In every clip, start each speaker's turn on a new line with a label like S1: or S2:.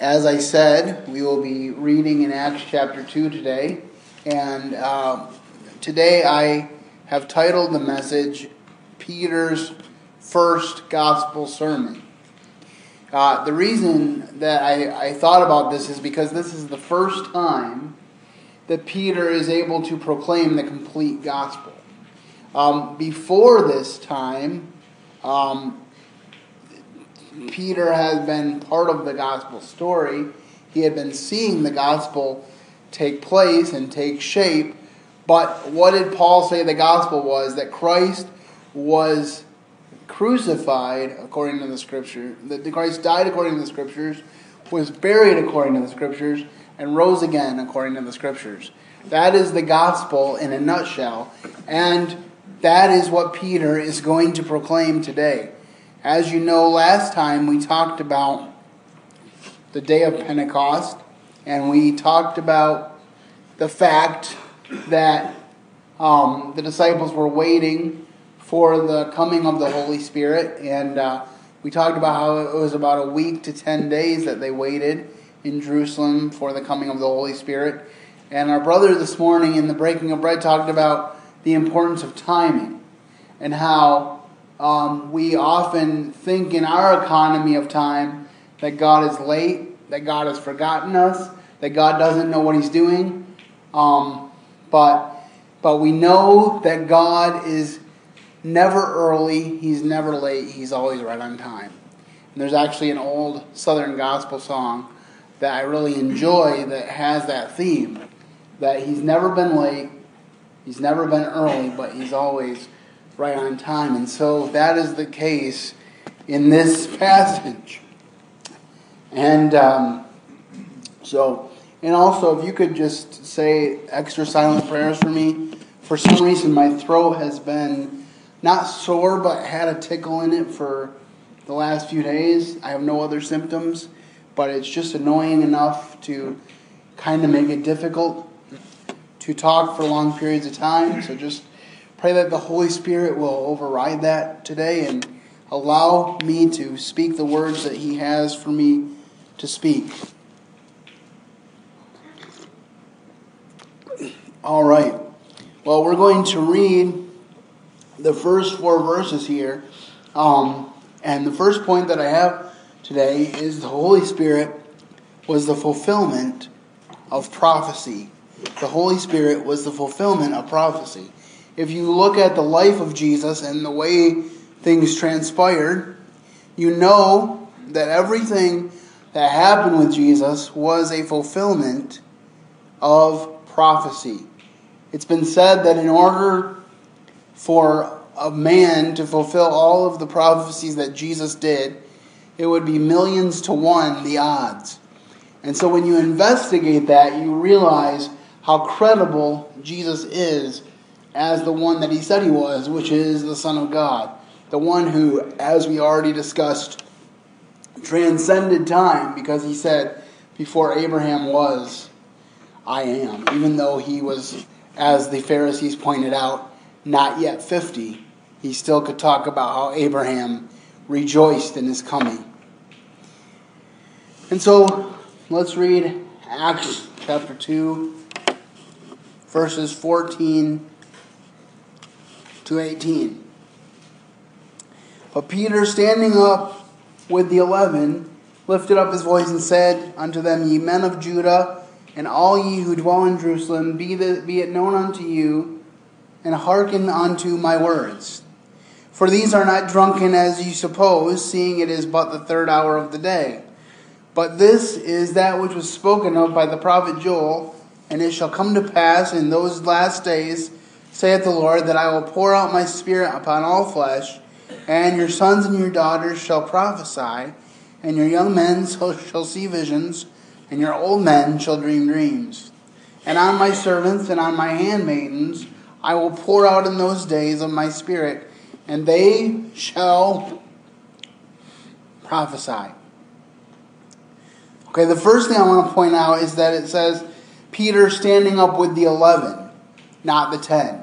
S1: as I said, we will be reading in Acts chapter 2 today. And uh, today I have titled the message Peter's First Gospel Sermon. Uh, the reason that I, I thought about this is because this is the first time that Peter is able to proclaim the complete gospel. Um, before this time, um, Peter has been part of the gospel story. He had been seeing the gospel take place and take shape. But what did Paul say the gospel was? That Christ was crucified according to the scripture, that Christ died according to the scriptures, was buried according to the scriptures, and rose again according to the scriptures. That is the gospel in a nutshell. And that is what Peter is going to proclaim today. As you know, last time we talked about the day of Pentecost, and we talked about the fact that um, the disciples were waiting for the coming of the Holy Spirit, and uh, we talked about how it was about a week to 10 days that they waited in Jerusalem for the coming of the Holy Spirit. And our brother this morning in the breaking of bread talked about the importance of timing and how um, we often think in our economy of time that God is late, that God has forgotten us, that God doesn't know what He's doing. Um, but but we know that God is never early, He's never late, He's always right on time. And there's actually an old Southern gospel song that I really enjoy that has that theme that He's never been late, He's never been early, but He's always right on time. And so that is the case in this passage. And um, so, and also, if you could just say extra silent prayers for me. For some reason, my throat has been not sore, but had a tickle in it for the last few days. I have no other symptoms, but it's just annoying enough to kind of make it difficult to talk for long periods of time. So just Pray that the Holy Spirit will override that today and allow me to speak the words that He has for me to speak. All right. Well, we're going to read the first four verses here. Um, and the first point that I have today is the Holy Spirit was the fulfillment of prophecy. The Holy Spirit was the fulfillment of prophecy if you look at the life of Jesus and the way things transpired, you know that everything that happened with Jesus was a fulfillment of prophecy. It's been said that in order for a man to fulfill all of the prophecies that Jesus did, it would be millions to one the odds. And so when you investigate that, you realize how credible Jesus is as the one that he said he was, which is the Son of God. The one who, as we already discussed, transcended time because he said, Before Abraham was, I am. Even though he was, as the Pharisees pointed out, not yet 50, he still could talk about how Abraham rejoiced in his coming. And so let's read Acts chapter 2, verses 14 to 18. But Peter, standing up with the eleven, lifted up his voice and said unto them, Ye men of Judah, and all ye who dwell in Jerusalem, be, the, be it known unto you, and hearken unto my words. For these are not drunken as ye suppose, seeing it is but the third hour of the day. But this is that which was spoken of by the prophet Joel, and it shall come to pass in those last days saith the Lord, that I will pour out my spirit upon all flesh, and your sons and your daughters shall prophesy, and your young men shall see visions, and your old men shall dream dreams. And on my servants and on my handmaidens I will pour out in those days of my spirit, and they shall prophesy. Okay, the first thing I want to point out is that it says Peter standing up with the eleven, not the ten.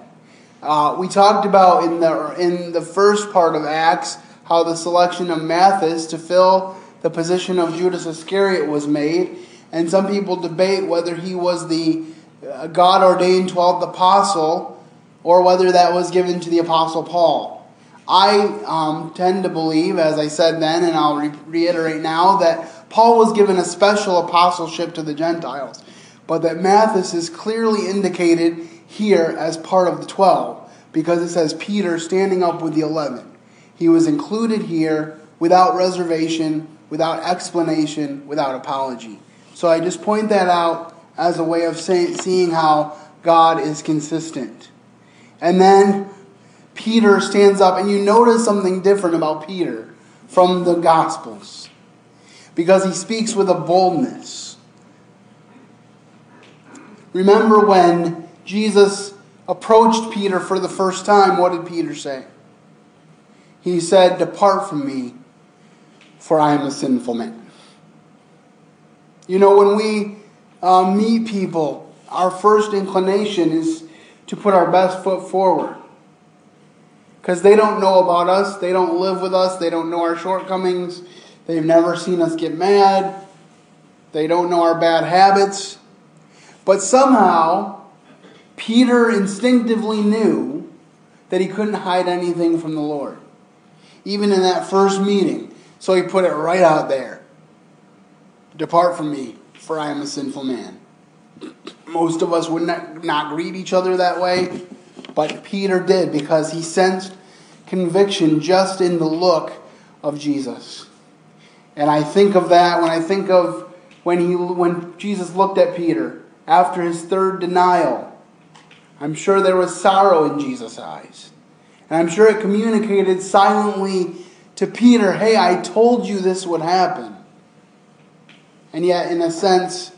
S1: Uh, we talked about in the in the first part of Acts how the selection of Matthias to fill the position of Judas Iscariot was made, and some people debate whether he was the uh, God ordained 12th apostle or whether that was given to the apostle Paul. I um, tend to believe, as I said then, and I'll re- reiterate now, that Paul was given a special apostleship to the Gentiles, but that Matthias is clearly indicated here as part of the 12 because it says Peter standing up with the 11. He was included here without reservation, without explanation, without apology. So I just point that out as a way of say, seeing how God is consistent. And then Peter stands up, and you notice something different about Peter from the Gospels because he speaks with a boldness. Remember when Jesus approached Peter for the first time, what did Peter say? He said, Depart from me, for I am a sinful man. You know, when we uh, meet people, our first inclination is to put our best foot forward. Because they don't know about us, they don't live with us, they don't know our shortcomings, they've never seen us get mad, they don't know our bad habits. But somehow, Peter instinctively knew that he couldn't hide anything from the Lord, even in that first meeting. So he put it right out there Depart from me, for I am a sinful man. Most of us would not, not greet each other that way, but Peter did because he sensed conviction just in the look of Jesus. And I think of that when I think of when, he, when Jesus looked at Peter after his third denial I'm sure there was sorrow in Jesus' eyes. And I'm sure it communicated silently to Peter, hey, I told you this would happen. And yet, in a sense,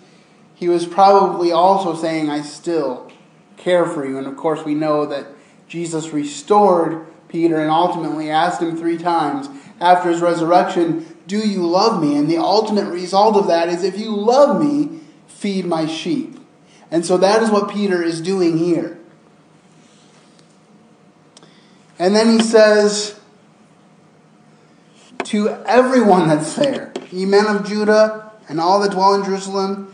S1: he was probably also saying, I still care for you. And of course, we know that Jesus restored Peter and ultimately asked him three times after his resurrection, Do you love me? And the ultimate result of that is, If you love me, feed my sheep. And so that is what Peter is doing here. And then he says to everyone that's there, ye men of Judah and all that dwell in Jerusalem,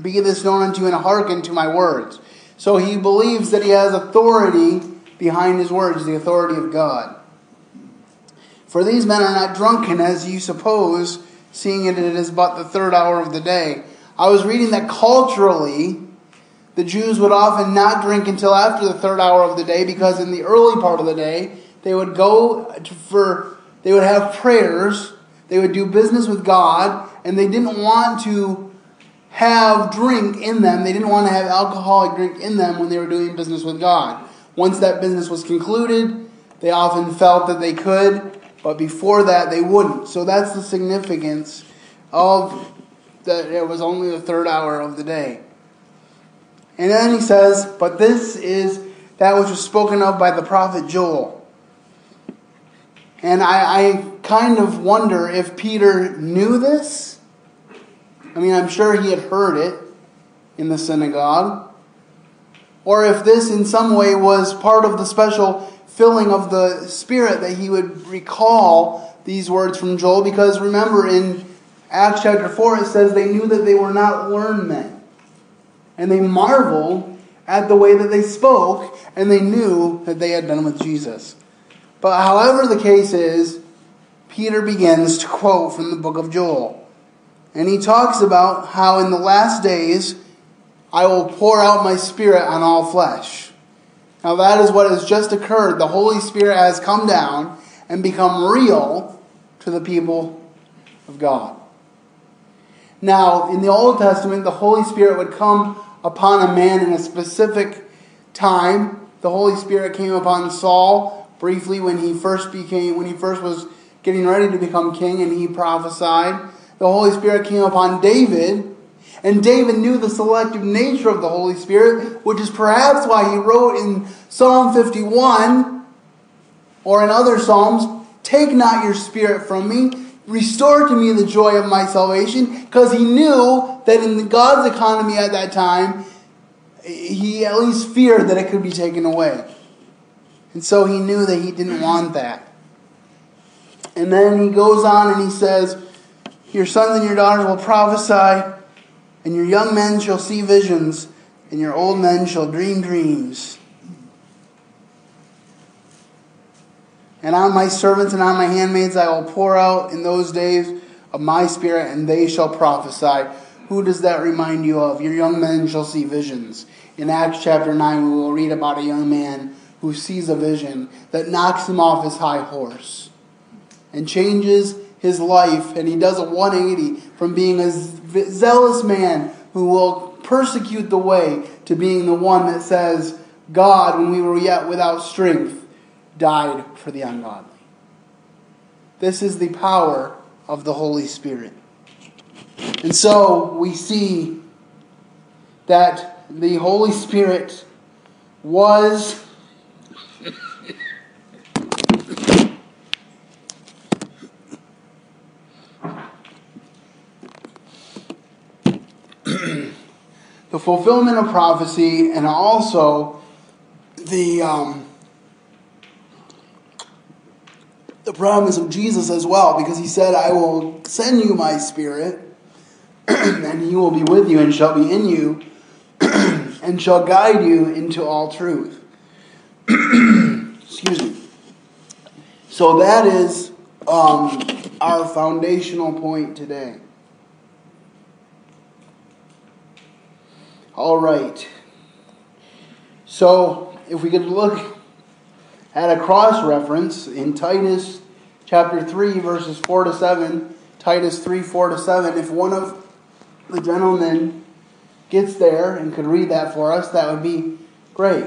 S1: be this known unto you and hearken to my words. So he believes that he has authority behind his words, the authority of God. For these men are not drunken as you suppose, seeing it is but the third hour of the day. I was reading that culturally, the Jews would often not drink until after the third hour of the day because in the early part of the day, they would go for, they would have prayers, they would do business with God, and they didn't want to have drink in them. They didn't want to have alcoholic drink in them when they were doing business with God. Once that business was concluded, they often felt that they could, but before that, they wouldn't. So that's the significance of that it was only the third hour of the day. And then he says, But this is that which was spoken of by the prophet Joel. And I, I kind of wonder if Peter knew this. I mean, I'm sure he had heard it in the synagogue. Or if this in some way was part of the special filling of the Spirit that he would recall these words from Joel. Because remember, in Acts chapter 4, it says they knew that they were not learned men. And they marveled at the way that they spoke, and they knew that they had been with Jesus. But however the case is, Peter begins to quote from the book of Joel. And he talks about how in the last days I will pour out my spirit on all flesh. Now, that is what has just occurred. The Holy Spirit has come down and become real to the people of God. Now, in the Old Testament, the Holy Spirit would come upon a man in a specific time. The Holy Spirit came upon Saul briefly when he first became when he first was getting ready to become king and he prophesied. The Holy Spirit came upon David, and David knew the selective nature of the Holy Spirit, which is perhaps why he wrote in Psalm 51 or in other Psalms, Take not your spirit from me, restore to me the joy of my salvation because he knew that in God's economy at that time, he at least feared that it could be taken away. And so he knew that he didn't want that. And then he goes on and he says, Your sons and your daughters will prophesy, and your young men shall see visions, and your old men shall dream dreams. And on my servants and on my handmaids I will pour out in those days of my spirit, and they shall prophesy. Who does that remind you of? Your young men shall see visions. In Acts chapter 9, we will read about a young man who sees a vision that knocks him off his high horse and changes his life. And he does a 180 from being a zealous man who will persecute the way to being the one that says, God, when we were yet without strength, died for the ungodly. This is the power of the Holy Spirit. And so we see that the Holy Spirit was the fulfillment of prophecy and also the um, the promise of Jesus as well, because he said, I will send you my spirit, and he will be with you and shall be in you, and shall guide you into all truth. Excuse me. So that is um, our foundational point today. All right. So if we could look at a cross reference in Titus chapter 3, verses 4 to 7. Titus 3, 4 to 7. If one of the gentlemen gets there and could read that for us, that would be great.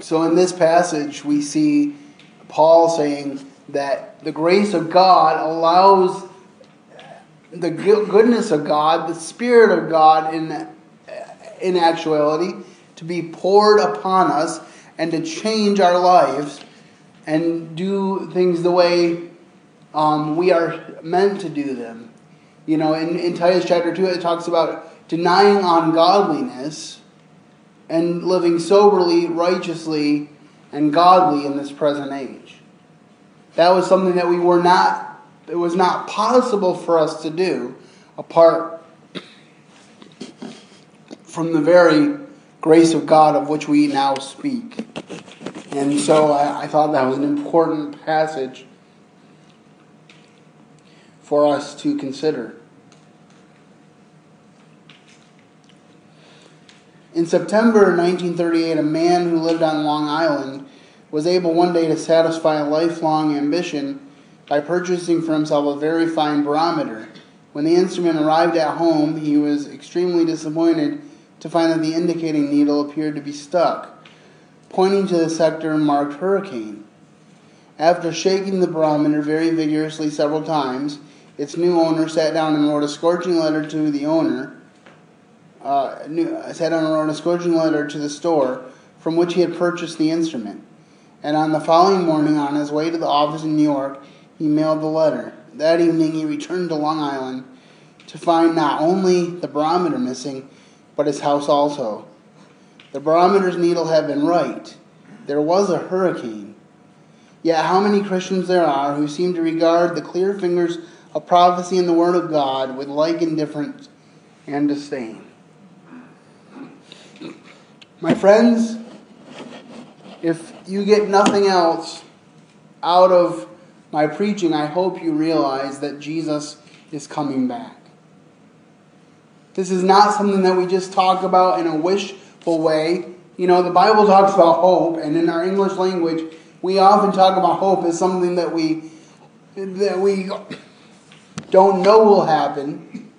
S1: So in this passage, we see Paul saying that the grace of God allows the goodness of God, the Spirit of God in, in actuality, to be poured upon us and to change our lives and do things the way um, we are meant to do them. You know, in, in Titus chapter 2, it talks about denying ungodliness and living soberly, righteously, and godly in this present age. That was something that we were not, it was not possible for us to do apart from the very grace of God of which we now speak. And so I, I thought that was an important passage for us to consider. In September 1938, a man who lived on Long Island was able one day to satisfy a lifelong ambition by purchasing for himself a very fine barometer. When the instrument arrived at home, he was extremely disappointed to find that the indicating needle appeared to be stuck, pointing to the sector marked hurricane. After shaking the barometer very vigorously several times, its new owner sat down and wrote a scorching letter to the owner uh, sat on a scorching letter to the store from which he had purchased the instrument. And on the following morning, on his way to the office in New York, he mailed the letter. That evening, he returned to Long Island to find not only the barometer missing, but his house also. The barometer's needle had been right. There was a hurricane. Yet, how many Christians there are who seem to regard the clear fingers of prophecy and the Word of God with like indifference and disdain? My friends, if you get nothing else out of my preaching, I hope you realize that Jesus is coming back. This is not something that we just talk about in a wishful way. You know, the Bible talks about hope, and in our English language, we often talk about hope as something that we that we don't know will happen,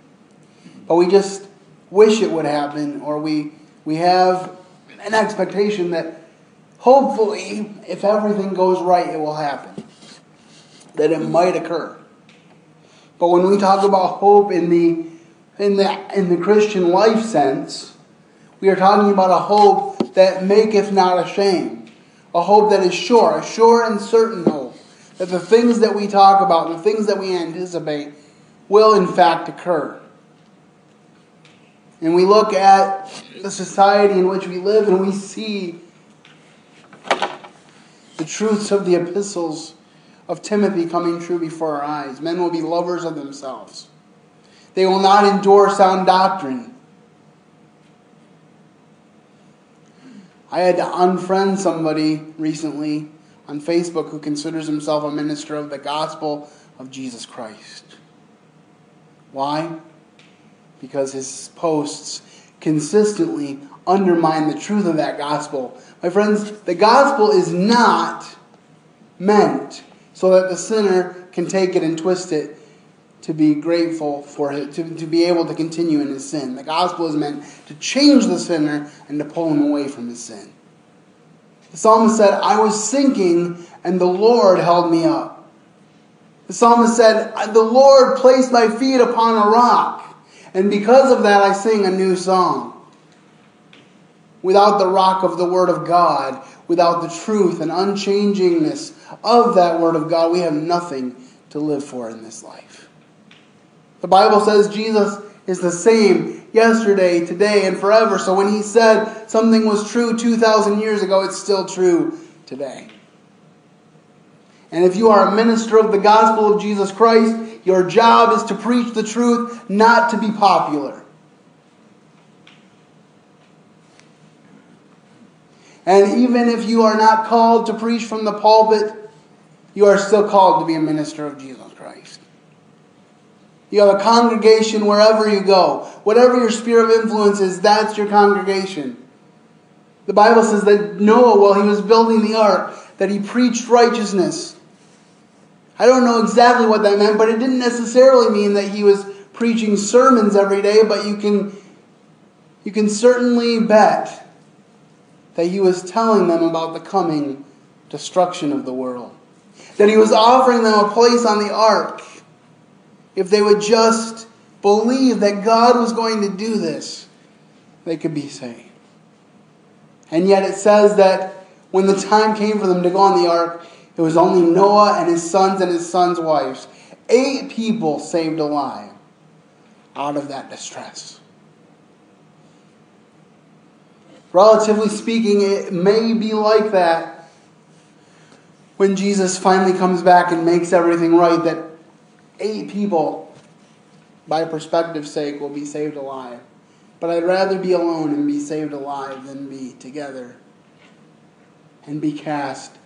S1: but we just wish it would happen, or we, we have an expectation that hopefully, if everything goes right, it will happen, that it might occur. But when we talk about hope in the, in the, in the Christian life sense, we are talking about a hope that maketh not ashamed, a hope that is sure, a sure and certain hope, that the things that we talk about, the things that we anticipate, will in fact occur. And we look at the society in which we live and we see the truths of the epistles of Timothy coming true before our eyes. Men will be lovers of themselves. They will not endure sound doctrine. I had to unfriend somebody recently on Facebook who considers himself a minister of the gospel of Jesus Christ. Why? Because his posts consistently undermine the truth of that gospel. My friends, the gospel is not meant so that the sinner can take it and twist it to be grateful for it, to, to be able to continue in his sin. The gospel is meant to change the sinner and to pull him away from his sin. The psalmist said, I was sinking and the Lord held me up. The psalmist said, The Lord placed my feet upon a rock, and because of that I sing a new song. Without the rock of the Word of God, without the truth and unchangingness of that Word of God, we have nothing to live for in this life. The Bible says Jesus is the same yesterday, today, and forever. So when he said something was true 2,000 years ago, it's still true today. And if you are a minister of the gospel of Jesus Christ, your job is to preach the truth, not to be popular. And even if you are not called to preach from the pulpit, you are still called to be a minister of Jesus Christ. You have a congregation wherever you go. Whatever your sphere of influence is, that's your congregation. The Bible says that Noah, while he was building the ark, that he preached righteousness. I don't know exactly what that meant, but it didn't necessarily mean that he was preaching sermons every day, but you can you can certainly bet that he was telling them about the coming destruction of the world. That he was offering them a place on the ark if they would just believe that God was going to do this, they could be saved. And yet it says that when the time came for them to go on the ark, it was only Noah and his sons and his sons' wives. Eight people saved alive out of that distress. Relatively speaking, it may be like that when Jesus finally comes back and makes everything right, that eight people, by perspective's sake, will be saved alive. But I'd rather be alone and be saved alive than be together and be cast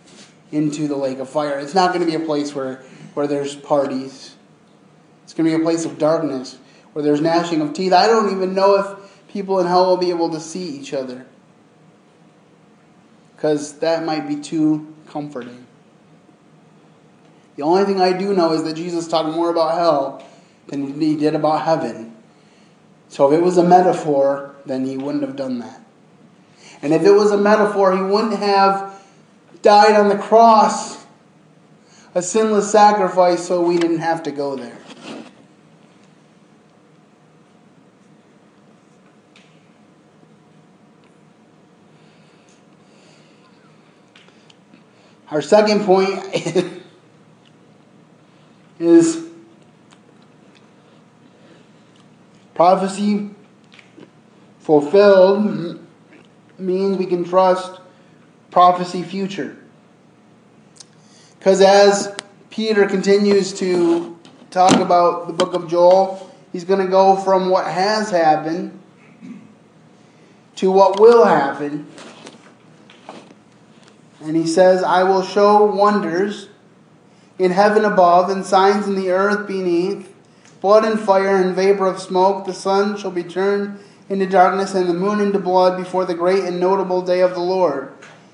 S1: into the lake of fire. It's not going to be a place where, where there's parties. It's going to be a place of darkness where there's gnashing of teeth. I don't even know if people in hell will be able to see each other because that might be too comforting. The only thing I do know is that Jesus talked more about hell than he did about heaven. So if it was a metaphor, then he wouldn't have done that. And if it was a metaphor, he wouldn't have died on the cross, a sinless sacrifice, so we didn't have to go there. Our second point is prophecy fulfilled means we can trust prophecy future. Because as Peter continues to talk about the book of Joel, he's going to go from what has happened to what will happen. And he says, I will show wonders in heaven above and signs in the earth beneath, blood and fire and vapor of smoke. The sun shall be turned into darkness and the moon into blood before the great and notable day of the Lord.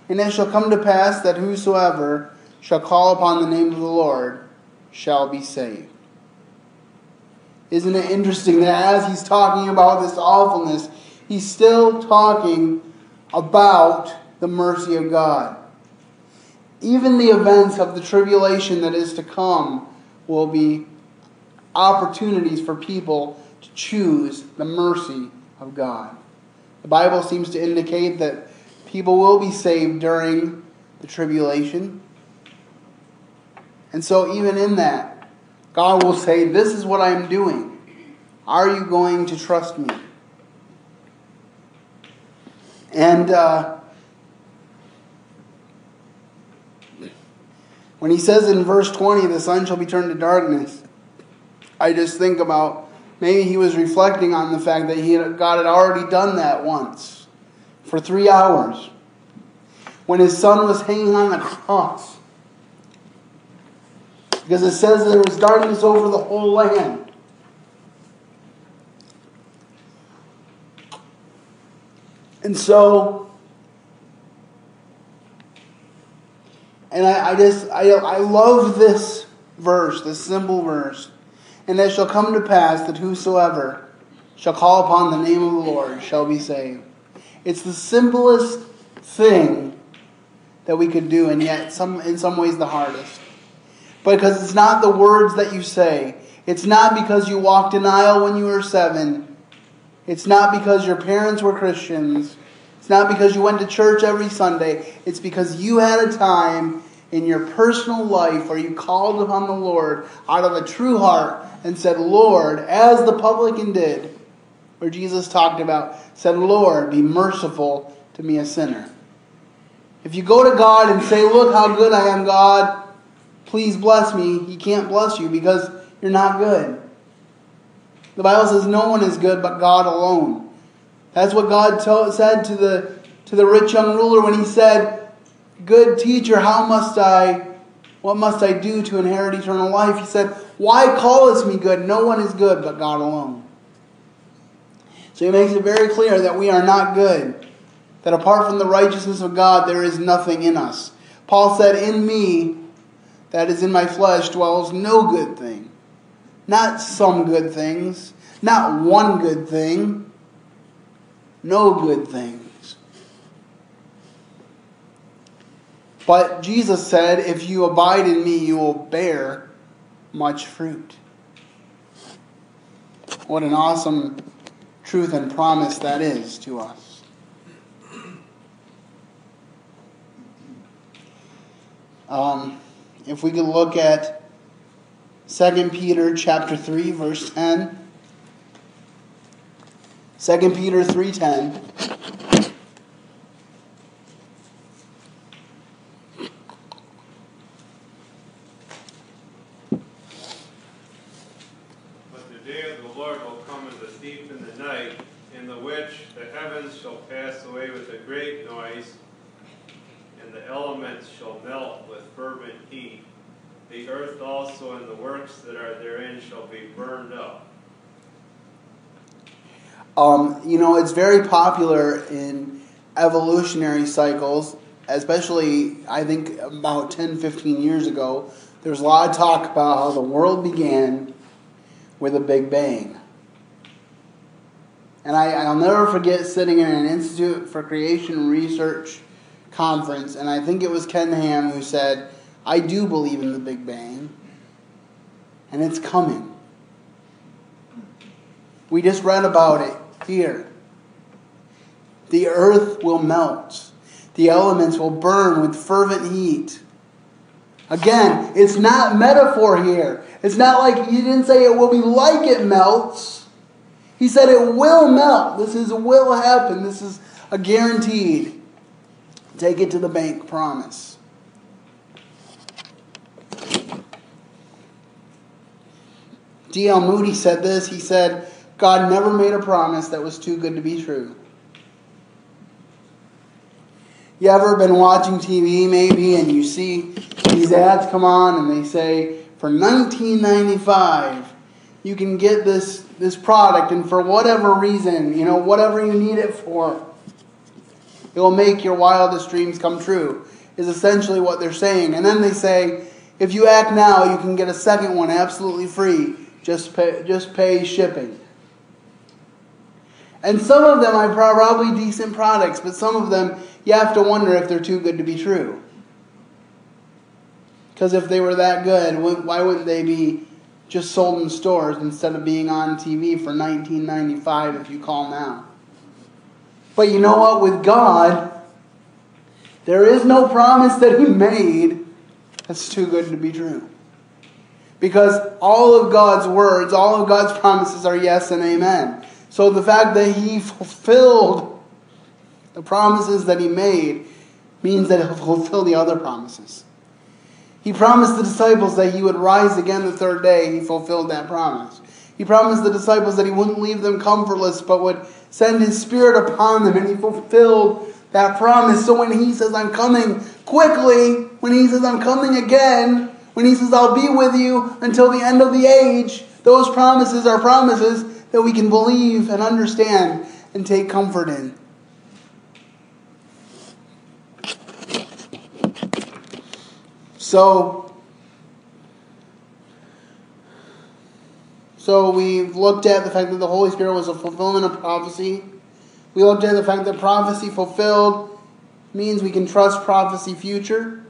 S1: And it shall come to pass that whosoever shall call upon the name of the Lord shall be saved. Isn't it interesting that as he's talking about this awfulness, he's still talking about the mercy of God? Even the events of the tribulation that is to come will be opportunities for people to choose the mercy of God. The Bible seems to indicate that people will be saved during the tribulation. And so, even in that, God will say, This is what I am doing. Are you going to trust me? And uh, when he says in verse 20, the sun shall be turned to darkness, I just think about maybe he was reflecting on the fact that he had, God had already done that once for three hours when his son was hanging on the cross. Because it says there was darkness over the whole land. And so, and I, I just, I, I love this verse, this simple verse. And it shall come to pass that whosoever shall call upon the name of the Lord shall be saved. It's the simplest thing that we could do, and yet some in some ways the hardest. Because it's not the words that you say. It's not because you walked an aisle when you were seven. It's not because your parents were Christians. It's not because you went to church every Sunday. It's because you had a time in your personal life where you called upon the Lord out of a true heart and said, Lord, as the publican did, where Jesus talked about, said, Lord, be merciful to me, a sinner. If you go to God and say, Look how good I am, God, please bless me, He can't bless you because you're not good. The Bible says no one is good but God alone. That's what God said to the, to the rich young ruler when he said, Good teacher, how must I, what must I do to inherit eternal life? He said, Why callest me good? No one is good but God alone. So he makes it very clear that we are not good that apart from the righteousness of God, there is nothing in us. Paul said, In me, that is in my flesh, dwells no good thing. Not some good things, not one good thing, no good things. But Jesus said, If you abide in me, you will bear much fruit. What an awesome truth and promise that is to us. Um, if we could look at 2 Peter chapter 3 verse 10. 2 Peter 3:10
S2: But the day of the Lord will come as a thief in the night, in the which the heavens shall pass away with a great noise, and the elements shall melt with fervent heat. The earth also and the works that are therein shall be burned up.
S1: Um, you know, it's very popular in evolutionary cycles, especially I think about 10, 15 years ago. There was a lot of talk about how the world began with a Big Bang. And I, I'll never forget sitting in an Institute for Creation Research conference, and I think it was Ken Ham who said, I do believe in the Big Bang, and it's coming. We just read about it here. The earth will melt, the elements will burn with fervent heat. Again, it's not metaphor here. It's not like he didn't say it will be like it melts. He said it will melt. This is will happen. This is a guaranteed. Take it to the bank promise. D.L. Moody said this. He said, God never made a promise that was too good to be true. You ever been watching TV maybe and you see these ads come on and they say, for 1995 you can get this, this product and for whatever reason, you know, whatever you need it for, it will make your wildest dreams come true, is essentially what they're saying. And then they say, If you act now, you can get a second one absolutely free. Just pay, just pay shipping. And some of them are probably decent products, but some of them you have to wonder if they're too good to be true. Because if they were that good, why wouldn't they be just sold in stores instead of being on TV for 19.95 if you call now? But you know what? With God, there is no promise that He made that's too good to be true. Because all of God's words, all of God's promises are yes and amen. So the fact that He fulfilled the promises that He made means that He'll fulfill the other promises. He promised the disciples that he would rise again the third day. He fulfilled that promise. He promised the disciples that he wouldn't leave them comfortless, but would send his spirit upon them, and he fulfilled that promise. So when he says, I'm coming quickly, when he says, I'm coming again, when he says, I'll be with you until the end of the age, those promises are promises that we can believe and understand and take comfort in. So, so we've looked at the fact that the Holy Spirit was a fulfillment of prophecy. We looked at the fact that prophecy fulfilled means we can trust prophecy future.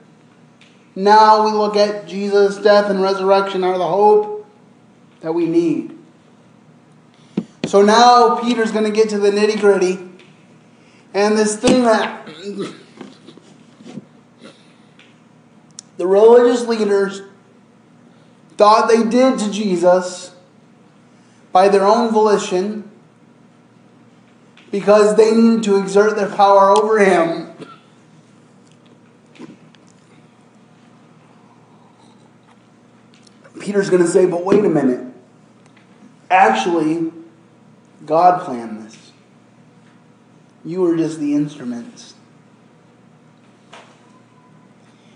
S1: Now we look at Jesus' death and resurrection are the hope that we need. So now Peter's going to get to the nitty gritty. And this thing that the religious leaders thought they did to Jesus by their own volition because they needed to exert their power over him. Peter's going to say, but wait a minute. Actually, God planned this. You were just the instruments.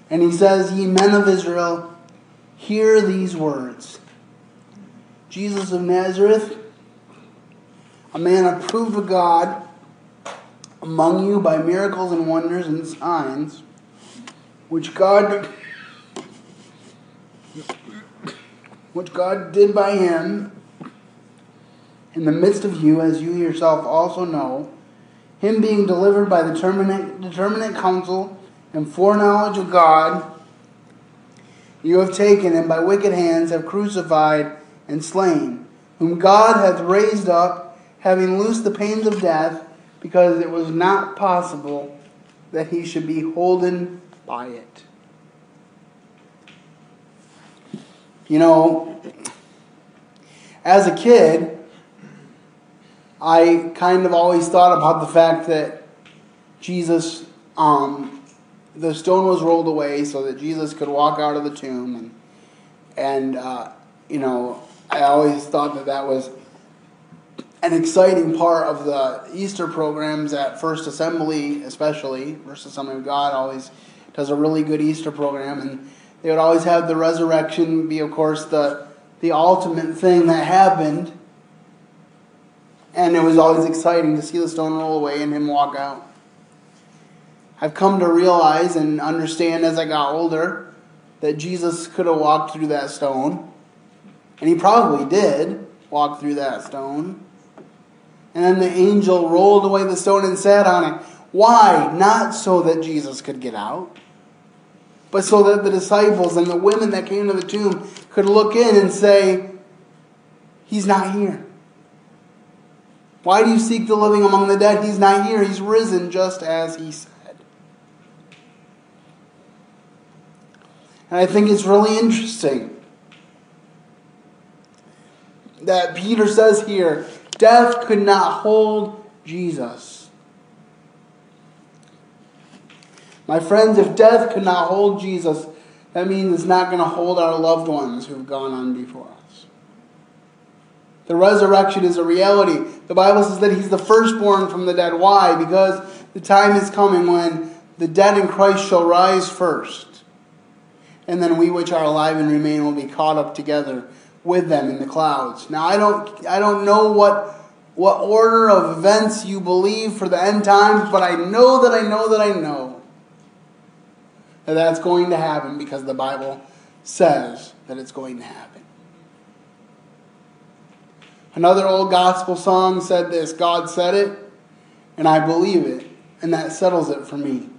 S1: And he says, Ye men of Israel, hear these words Jesus of Nazareth, a man approved of God among you by miracles and wonders and signs, which God which God did by him in the midst of you, as you yourself also know, him being delivered by the determinate, determinate counsel and foreknowledge of God, you have taken and by wicked hands have crucified and slain, whom God hath raised up, having loosed the pains of death, because it was not possible that he should be holden by it. You know, as a kid, I kind of always thought about the fact that Jesus um, the stone was rolled away so that Jesus could walk out of the tomb, and and uh, you know I always thought that that was an exciting part of the Easter programs at First Assembly, especially First Assembly of God always does a really good Easter program, and they would always have the resurrection be, of course, the the ultimate thing that happened. And it was always exciting to see the stone roll away and him walk out. I've come to realize and understand as I got older that Jesus could have walked through that stone. And he probably did walk through that stone. And then the angel rolled away the stone and sat on it. Why? Not so that Jesus could get out, but so that the disciples and the women that came to the tomb could look in and say, He's not here. Why do you seek the living among the dead? He's not here. He's risen just as he said. And I think it's really interesting that Peter says here death could not hold Jesus. My friends, if death could not hold Jesus, that means it's not going to hold our loved ones who've gone on before us. The resurrection is a reality. The Bible says that he's the firstborn from the dead. Why? Because the time is coming when the dead in Christ shall rise first and then we which are alive and remain will be caught up together with them in the clouds. Now I don't I don't know what what order of events you believe for the end times, but I know that I know that I know that that's going to happen because the Bible says that it's going to happen. Another old gospel song said this God said it, and I believe it, and that settles it for me.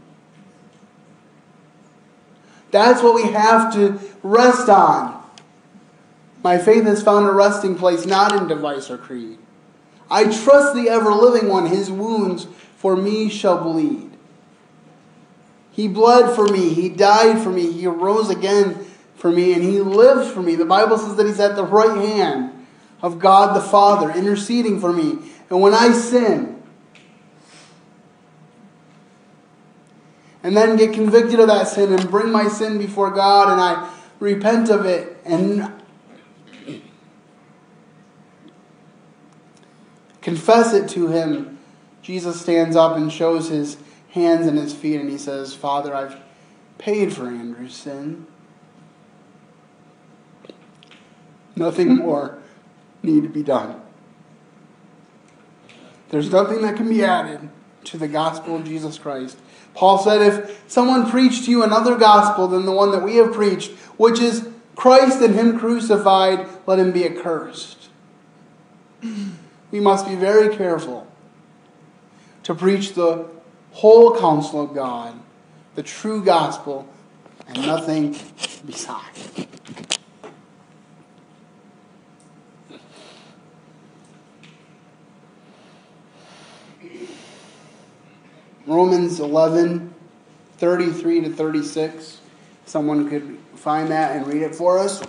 S1: That's what we have to rest on. My faith has found a resting place not in device or creed. I trust the ever living one, his wounds for me shall bleed. He bled for me, he died for me, he arose again for me, and he lives for me. The Bible says that he's at the right hand of God the Father, interceding for me. And when I sin, and then get convicted of that sin and bring my sin before God and I repent of it and confess it to Him, Jesus stands up and shows His hands and His feet and He says, Father, I've paid for Andrew's sin. Nothing hmm? more need to be done. There's nothing that can be added to the gospel of Jesus Christ. Paul said, If someone preached to you another gospel than the one that we have preached, which is Christ and Him crucified, let him be accursed. We must be very careful to preach the whole counsel of God, the true gospel, and nothing besides. Romans 11, 33 to 36. Someone could find that and read it for us.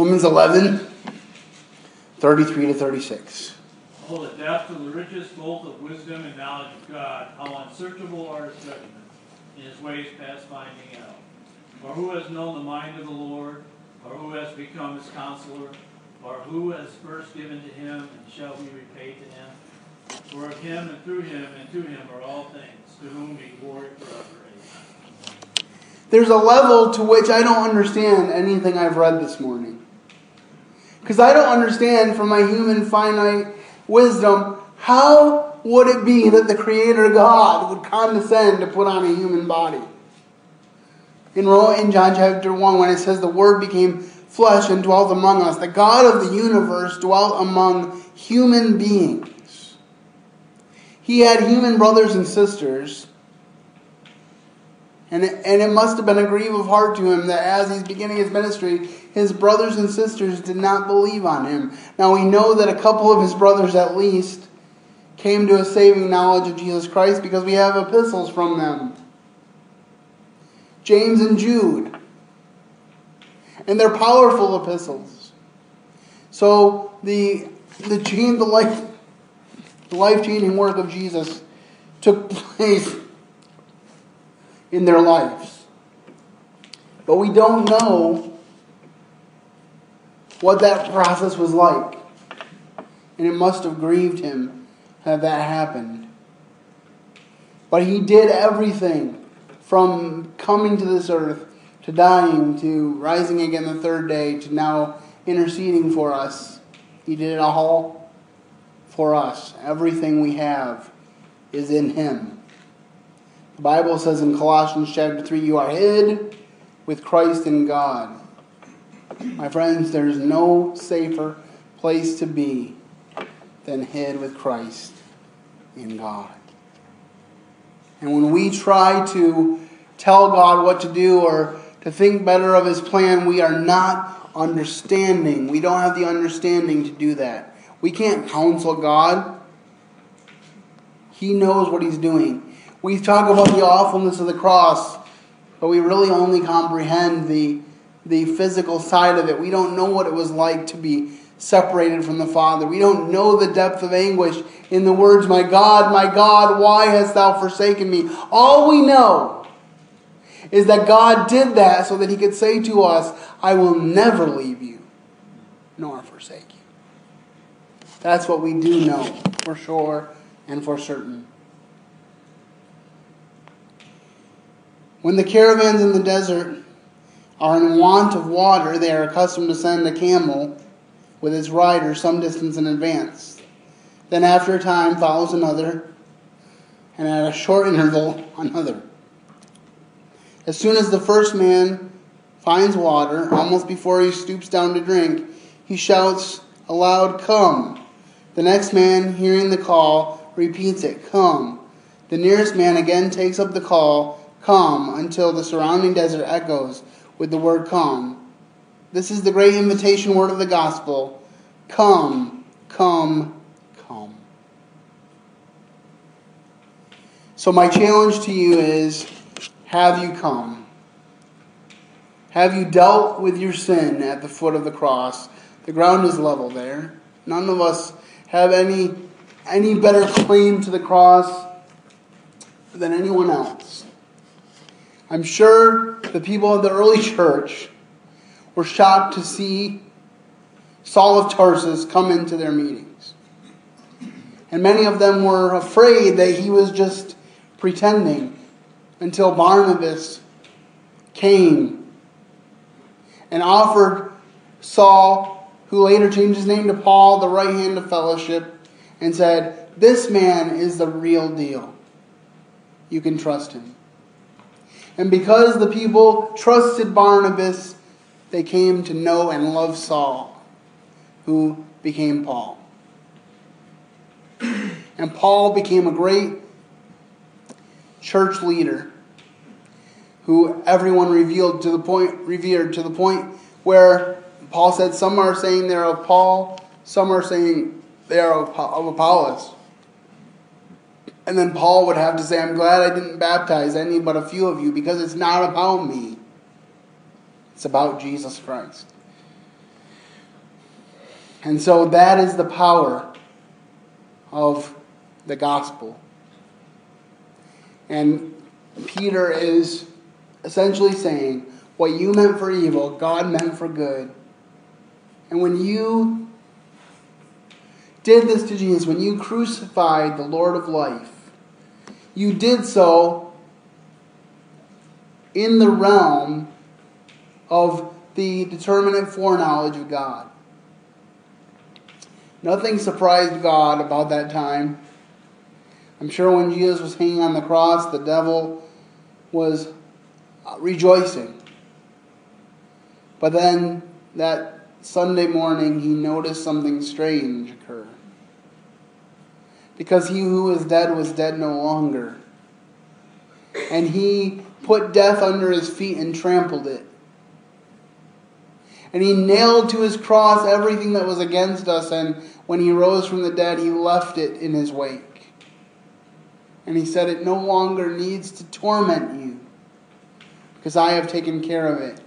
S1: Romans 11, 33 to 36.
S3: Oh, the depth of the richest both of wisdom and knowledge of God, how unsearchable are his judgments, and his ways past finding out. For who has known the mind of the Lord, or who has become his counselor? or who has first given to him and shall be repaid to him? For of him and through him and to him are all things, to whom be glory forever. Amen.
S1: There's a level to which I don't understand anything I've read this morning. Because I don't understand from my human finite wisdom how would it be that the Creator God would condescend to put on a human body? In, John chapter 1, when it says the Word became flesh and dwelt among us. The God of the universe dwelt among human beings. He had human brothers and sisters. And it, and it must have been a grief of heart to him that as he's beginning his ministry, his brothers and sisters did not believe on him. Now we know that a couple of his brothers at least came to a saving knowledge of Jesus Christ because we have epistles from them. James and Jude. And they're powerful epistles. So the the chain, the life, the life changing work of Jesus took place in their lives. But we don't know what that process was like. And it must have grieved him that that happened. But he did everything from coming to this earth to dying, to rising again the third day, to now interceding for us. He did it all for us. Everything we have is in Him. The Bible says in Colossians chapter 3 you are hid with Christ in God. My friends, there's no safer place to be than hid with Christ in God. And when we try to tell God what to do or to think better of his plan, we are not understanding. We don't have the understanding to do that. We can't counsel God. He knows what he's doing. We talk about the awfulness of the cross, but we really only comprehend the, the physical side of it. We don't know what it was like to be separated from the Father. We don't know the depth of anguish in the words, My God, my God, why hast thou forsaken me? All we know is that God did that so that he could say to us, I will never leave you nor forsake you. That's what we do know for sure and for certain. When the caravans in the desert are in want of water, they are accustomed to send a camel with its rider some distance in advance. Then, after a time, follows another, and at a short interval, another. As soon as the first man finds water, almost before he stoops down to drink, he shouts aloud, Come. The next man, hearing the call, repeats it, Come. The nearest man again takes up the call, Come, until the surrounding desert echoes with the word Come. This is the great invitation word of the gospel Come, come, come. So, my challenge to you is have you come? Have you dealt with your sin at the foot of the cross? The ground is level there. None of us have any, any better claim to the cross than anyone else. I'm sure the people of the early church were shocked to see Saul of Tarsus come into their meetings. And many of them were afraid that he was just pretending until Barnabas came and offered Saul, who later changed his name to Paul, the right hand of fellowship, and said, This man is the real deal. You can trust him. And because the people trusted Barnabas, they came to know and love Saul, who became Paul. And Paul became a great church leader who everyone revealed to the point revered to the point where Paul said some are saying they're of Paul, some are saying they are of Apollos. And then Paul would have to say, I'm glad I didn't baptize any but a few of you because it's not about me. It's about Jesus Christ. And so that is the power of the gospel. And Peter is essentially saying, what you meant for evil, God meant for good. And when you did this to Jesus, when you crucified the Lord of life, you did so in the realm of the determinate foreknowledge of God. Nothing surprised God about that time. I'm sure when Jesus was hanging on the cross, the devil was rejoicing. But then that Sunday morning, he noticed something strange occur. Because he who was dead was dead no longer. And he put death under his feet and trampled it. And he nailed to his cross everything that was against us, and when he rose from the dead, he left it in his wake. And he said, It no longer needs to torment you, because I have taken care of it.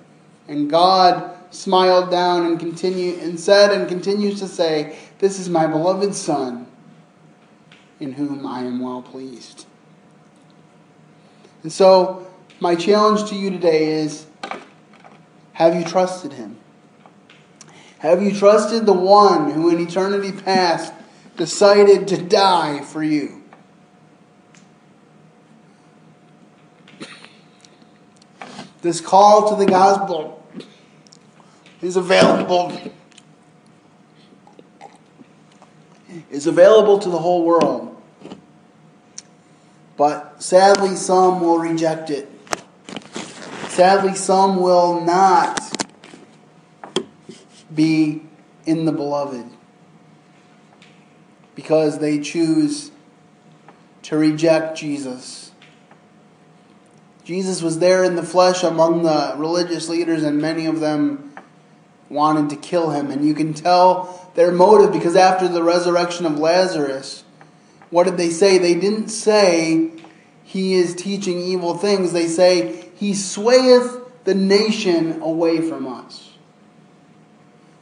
S1: And God smiled down and continued and said and continues to say, This is my beloved Son, in whom I am well pleased. And so, my challenge to you today is have you trusted him? Have you trusted the one who in eternity past decided to die for you? This call to the gospel is available is available to the whole world. But sadly some will reject it. Sadly some will not be in the beloved because they choose to reject Jesus. Jesus was there in the flesh among the religious leaders, and many of them wanted to kill him. And you can tell their motive because after the resurrection of Lazarus, what did they say? They didn't say he is teaching evil things, they say he swayeth the nation away from us.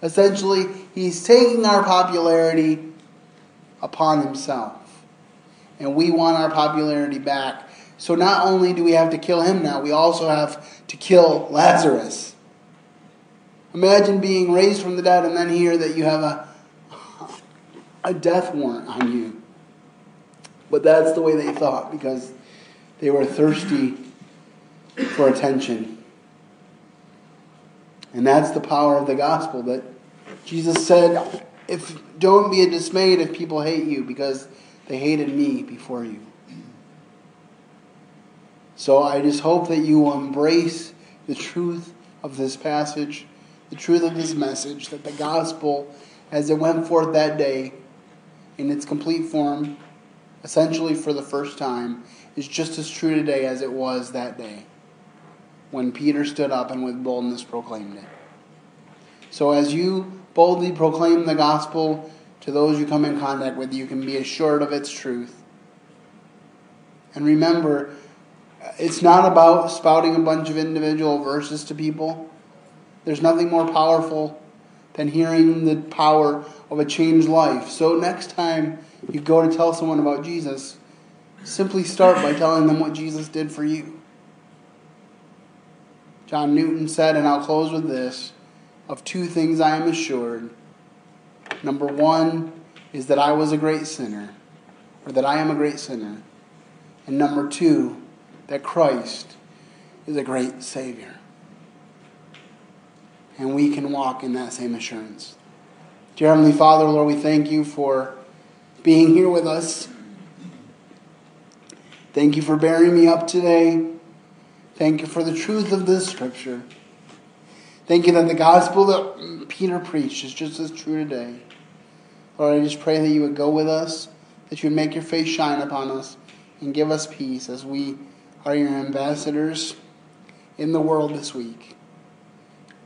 S1: Essentially, he's taking our popularity upon himself. And we want our popularity back. So not only do we have to kill him now, we also have to kill Lazarus. Imagine being raised from the dead and then hear that you have a, a death warrant on you. But that's the way they thought because they were thirsty for attention. And that's the power of the gospel that Jesus said, if don't be dismayed if people hate you because they hated me before you. So I just hope that you will embrace the truth of this passage, the truth of this message, that the gospel, as it went forth that day in its complete form, essentially for the first time, is just as true today as it was that day when Peter stood up and with boldness proclaimed it. So as you boldly proclaim the gospel to those you come in contact with, you can be assured of its truth. And remember, it's not about spouting a bunch of individual verses to people. There's nothing more powerful than hearing the power of a changed life. So next time you go to tell someone about Jesus, simply start by telling them what Jesus did for you. John Newton said, and I'll close with this of two things I am assured. Number one is that I was a great sinner, or that I am a great sinner. And number two, that Christ is a great Savior. And we can walk in that same assurance. Dear Heavenly Father, Lord, we thank you for being here with us. Thank you for bearing me up today. Thank you for the truth of this scripture. Thank you that the gospel that Peter preached is just as true today. Lord, I just pray that you would go with us, that you would make your face shine upon us, and give us peace as we are your ambassadors in the world this week.